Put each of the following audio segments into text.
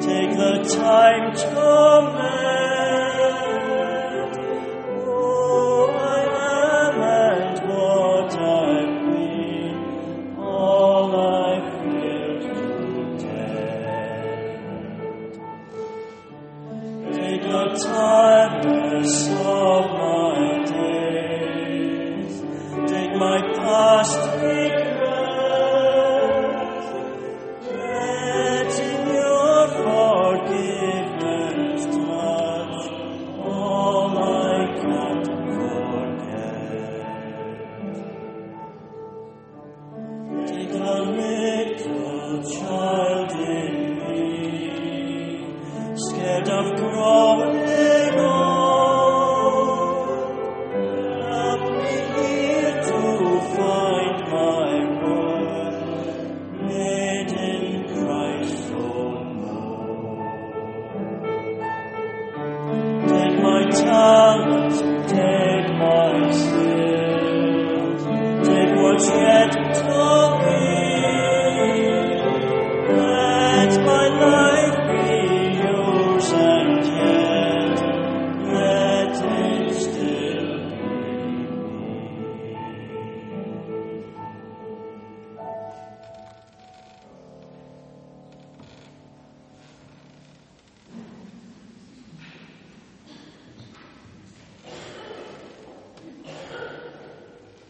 Take the time to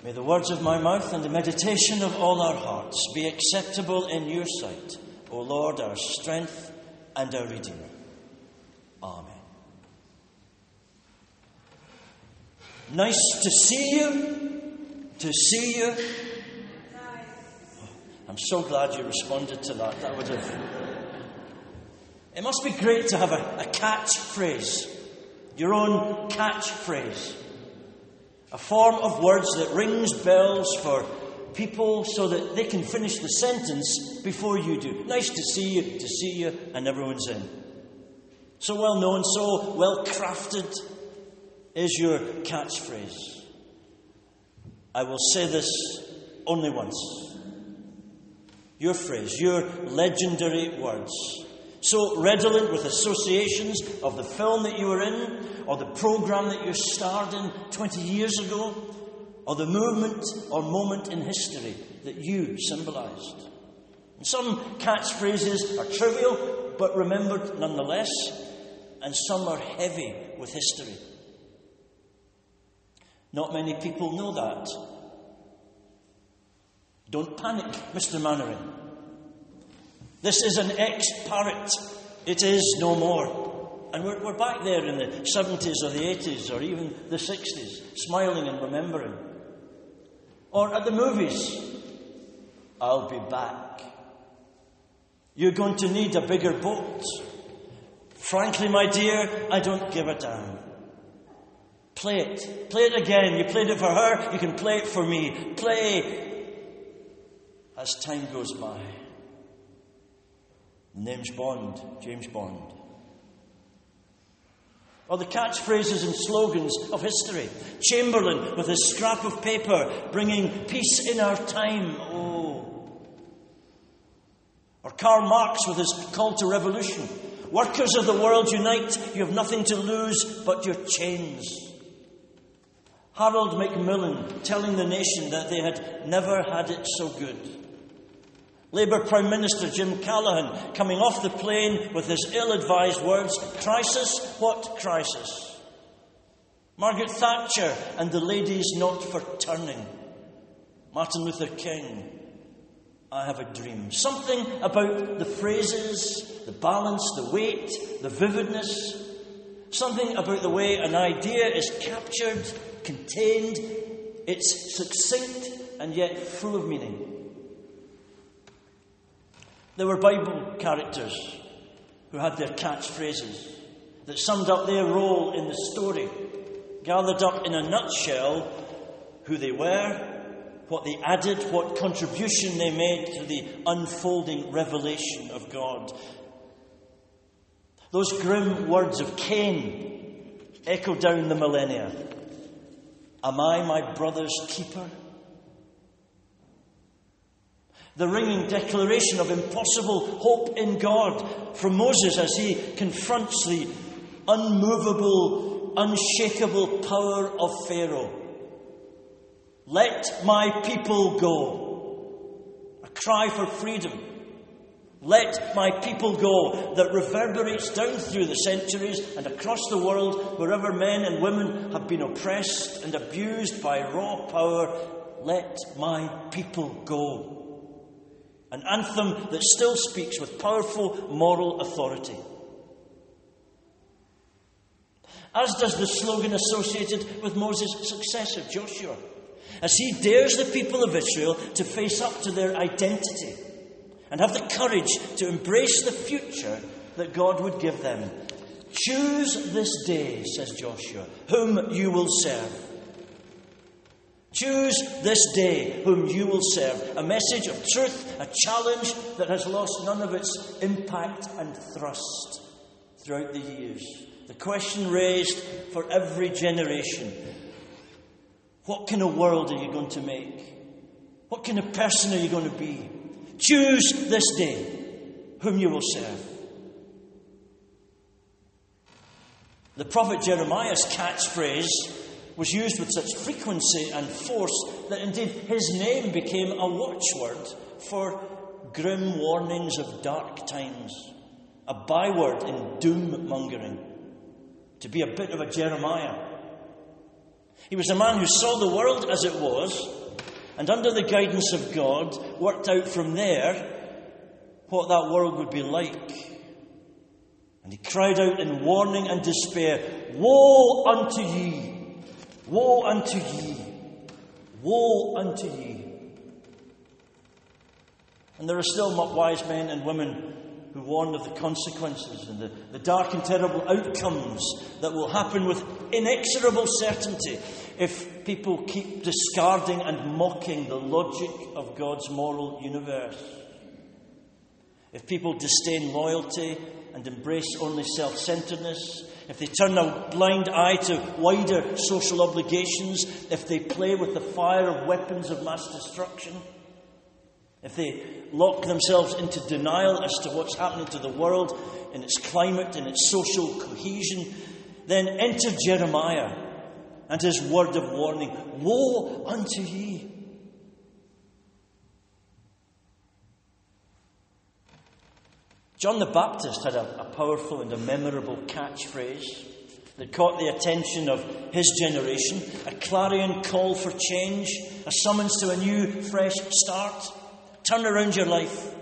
May the words of my mouth and the meditation of all our hearts be acceptable in your sight, O Lord, our strength and our Redeemer. Amen. Nice to see you. To see you. I'm so glad you responded to that. That would have. It must be great to have a, a catchphrase, your own catchphrase. A form of words that rings bells for people so that they can finish the sentence before you do. Nice to see you, to see you, and everyone's in. So well known, so well crafted is your catchphrase. I will say this only once. Your phrase, your legendary words, so redolent with associations of the film that you were in, or the program that you starred in 20 years ago, or the movement or moment in history that you symbolized. Some catchphrases are trivial but remembered nonetheless, and some are heavy with history. Not many people know that. Don't panic, Mr. Mainwaring. This is an ex parrot. It is no more. And we're, we're back there in the 70s or the 80s or even the 60s, smiling and remembering. Or at the movies, I'll be back. You're going to need a bigger boat. Frankly, my dear, I don't give a damn. Play it. Play it again. You played it for her, you can play it for me. Play as time goes by. Name's Bond, James Bond. Or the catchphrases and slogans of history. Chamberlain with his scrap of paper bringing peace in our time. Oh. Or Karl Marx with his call to revolution. Workers of the world unite. You have nothing to lose but your chains. Harold Macmillan telling the nation that they had never had it so good. Labour Prime Minister Jim Callaghan coming off the plane with his ill advised words Crisis? What crisis? Margaret Thatcher and the ladies not for turning. Martin Luther King, I have a dream. Something about the phrases, the balance, the weight, the vividness. Something about the way an idea is captured, contained. It's succinct and yet full of meaning. There were Bible characters who had their catchphrases that summed up their role in the story, gathered up in a nutshell who they were, what they added, what contribution they made to the unfolding revelation of God. Those grim words of Cain echo down the millennia Am I my brother's keeper? The ringing declaration of impossible hope in God from Moses as he confronts the unmovable, unshakable power of Pharaoh. Let my people go. A cry for freedom. Let my people go that reverberates down through the centuries and across the world wherever men and women have been oppressed and abused by raw power. Let my people go. An anthem that still speaks with powerful moral authority. As does the slogan associated with Moses' successor, Joshua, as he dares the people of Israel to face up to their identity and have the courage to embrace the future that God would give them. Choose this day, says Joshua, whom you will serve. Choose this day whom you will serve. A message of truth, a challenge that has lost none of its impact and thrust throughout the years. The question raised for every generation what kind of world are you going to make? What kind of person are you going to be? Choose this day whom you will serve. The prophet Jeremiah's catchphrase was used with such frequency and force that indeed his name became a watchword for grim warnings of dark times, a byword in doom mongering, to be a bit of a Jeremiah. He was a man who saw the world as it was and under the guidance of God, worked out from there what that world would be like. And he cried out in warning and despair Woe unto ye! Woe unto ye! Woe unto ye! And there are still wise men and women who warn of the consequences and the, the dark and terrible outcomes that will happen with inexorable certainty if people keep discarding and mocking the logic of God's moral universe. If people disdain loyalty and embrace only self centeredness, if they turn a blind eye to wider social obligations, if they play with the fire of weapons of mass destruction, if they lock themselves into denial as to what's happening to the world in its climate and its social cohesion, then enter Jeremiah and his word of warning Woe unto ye! John the Baptist had a, a, powerful and a memorable catchphrase that caught the attention of his generation a clarion call for change, a summons to a new, fresh start. Turn around your life.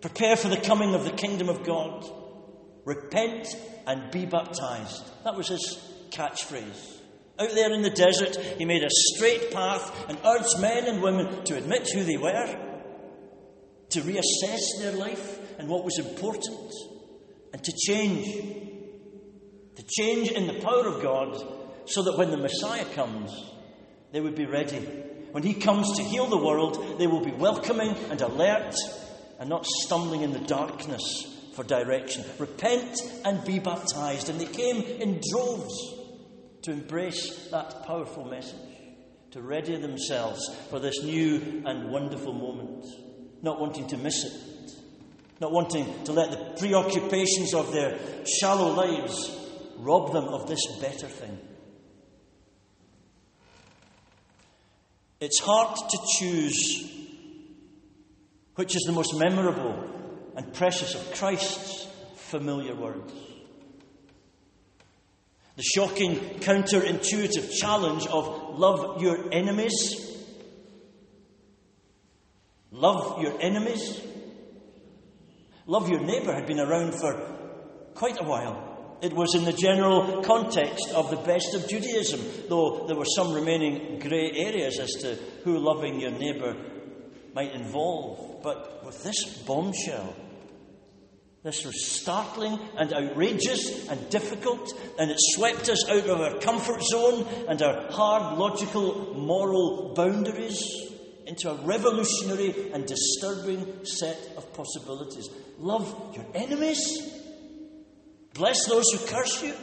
Prepare for the coming of the kingdom of God. Repent and be baptized. That was his catchphrase. Out there in the desert, he made a straight path and urged men and women to admit who they were, to reassess their life and what was important, and to change. To change in the power of God so that when the Messiah comes, they would be ready. When he comes to heal the world, they will be welcoming and alert and not stumbling in the darkness for direction. Repent and be baptized. And they came in droves to embrace that powerful message, to ready themselves for this new and wonderful moment, not wanting to miss it, not wanting to let the preoccupations of their shallow lives rob them of this better thing. It's hard to choose which is the most memorable and precious of Christ's familiar words. The shocking counterintuitive challenge of love your enemies. Love your enemies. Love your neighbour had been around for quite a while. It was in the general context of the best of Judaism, though there were some remaining grey areas as to who loving your neighbour might involve. But with this bombshell, this was startling and outrageous and difficult, and it swept us out of our comfort zone and our hard logical moral boundaries into a revolutionary and disturbing set of possibilities. Love your enemies, bless those who curse you,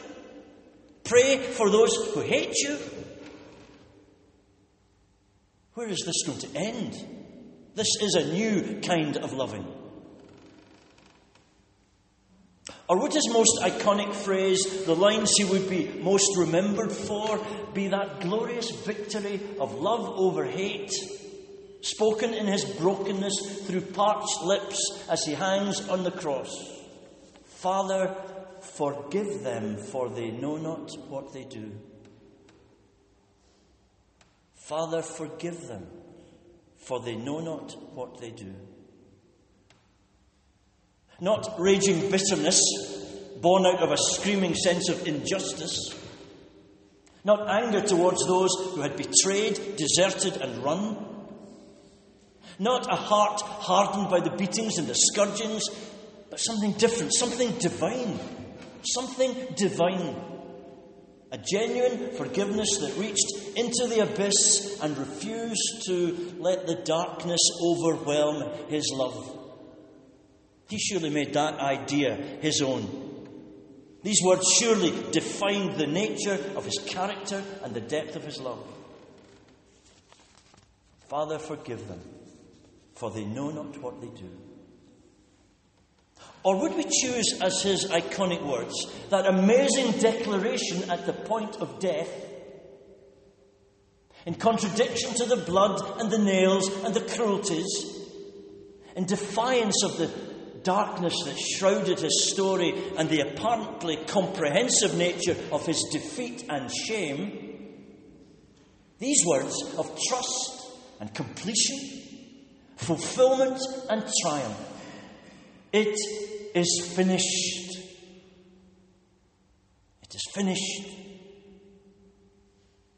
pray for those who hate you. Where is this going to end? This is a new kind of loving. Or would his most iconic phrase, the lines he would be most remembered for, be that glorious victory of love over hate, spoken in his brokenness through parched lips as he hangs on the cross? Father, forgive them, for they know not what they do. Father, forgive them, for they know not what they do. Not raging bitterness born out of a screaming sense of injustice. Not anger towards those who had betrayed, deserted, and run. Not a heart hardened by the beatings and the scourgings, but something different, something divine. Something divine. A genuine forgiveness that reached into the abyss and refused to let the darkness overwhelm his love. He surely made that idea his own. These words surely defined the nature of his character and the depth of his love. Father, forgive them, for they know not what they do. Or would we choose as his iconic words that amazing declaration at the point of death, in contradiction to the blood and the nails and the cruelties, in defiance of the darkness that shrouded his story and the apparently comprehensive nature of his defeat and shame, these words of trust and completion, fulfillment and triumph. It is finished. It is finished.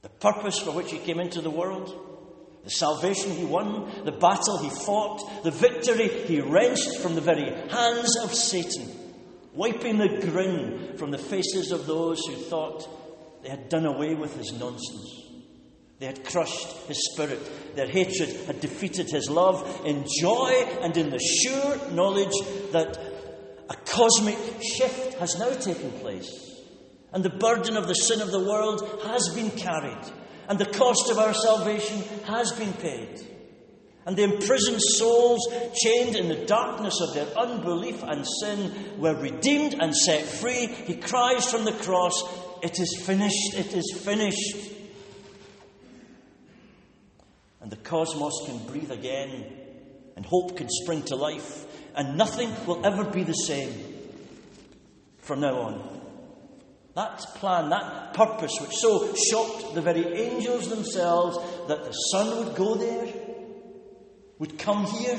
The purpose for which he came into the world the salvation he won, the battle he fought, the victory he wrenched from the very hands of Satan, wiping the grin from the faces of those who thought they had done away with his nonsense. They had crushed his spirit. Their hatred had defeated his love in joy and in the sure knowledge that a cosmic shift has now taken place. And the burden of the sin of the world has been carried and the cost of our salvation has been paid. And the imprisoned souls, chained in the darkness of their unbelief and sin, were redeemed and set free. He cries from the cross, It is finished, it is finished. And the cosmos can breathe again, and hope can spring to life, and nothing will ever be the same from now on. That plan, that purpose, which so shocked the very angels themselves that the Son would go there, would come here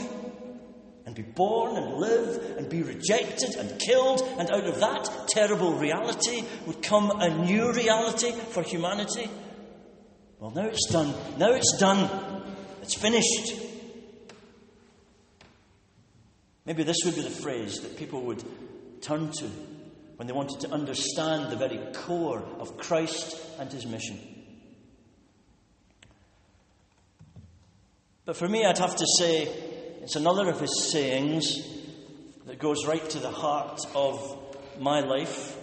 and be born and live and be rejected and killed, and out of that terrible reality would come a new reality for humanity. Well, now it's done. Now it's done. It's finished. Maybe this would be the phrase that people would turn to when they wanted to understand the very core of Christ and his mission. But for me, I'd have to say it's another of his sayings that goes right to the heart of my life.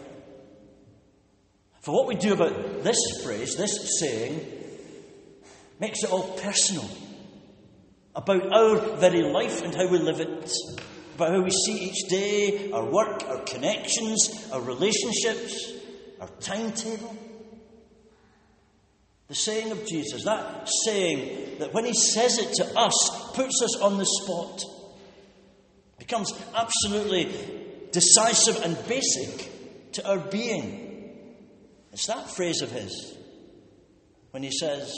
For what we do about this phrase, this saying, makes it all personal about our very life and how we live it about how we see each day, our work, our connections, our relationships, our timetable. The saying of Jesus, that saying that when he says it to us, puts us on the spot, becomes absolutely decisive and basic to our being. It's that phrase of his when he says,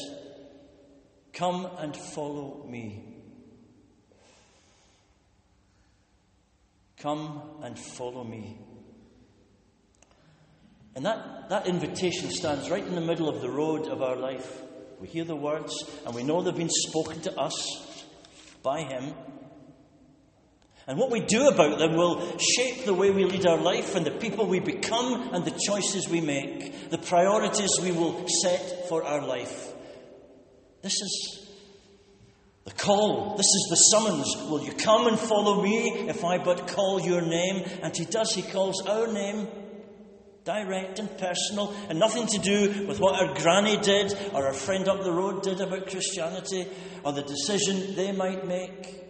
Come and follow me. Come and follow me. And that, that invitation stands right in the middle of the road of our life. We hear the words and we know they've been spoken to us by Him. And what we do about them will shape the way we lead our life and the people we become and the choices we make, the priorities we will set for our life. This is the call, this is the summons. Will you come and follow me if I but call your name? And he does, he calls our name. direct and personal, and nothing to do with what our granny did or our friend up the road did about Christianity or the decision they might make.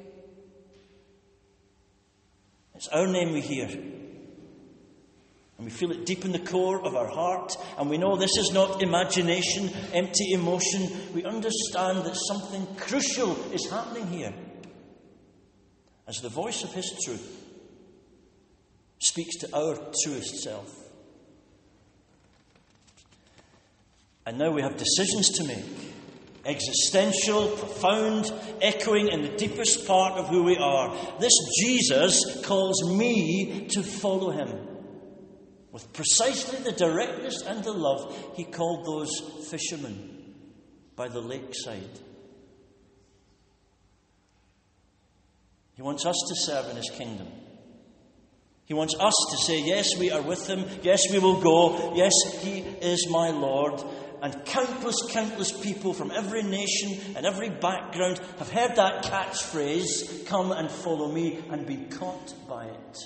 It's our name we hear. And we feel it deep in the core of our heart, and we know this is not imagination, empty emotion. We understand that something crucial is happening here. As the voice of His truth speaks to our truest self. And now we have decisions to make existential, profound, echoing in the deepest part of who we are. This Jesus calls me to follow him. With precisely the directness and the love he called those fishermen by the lakeside. He wants us to serve in his kingdom. He wants us to say, Yes, we are with him. Yes, we will go. Yes, he is my Lord. And countless, countless people from every nation and every background have heard that catchphrase, Come and follow me, and been caught by it.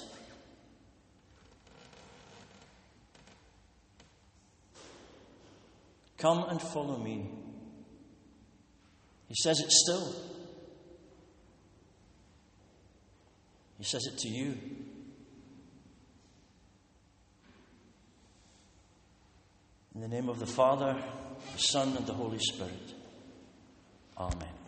Come and follow me. He says it still. He says it to you. In the name of the Father, the Son, and the Holy Spirit. Amen.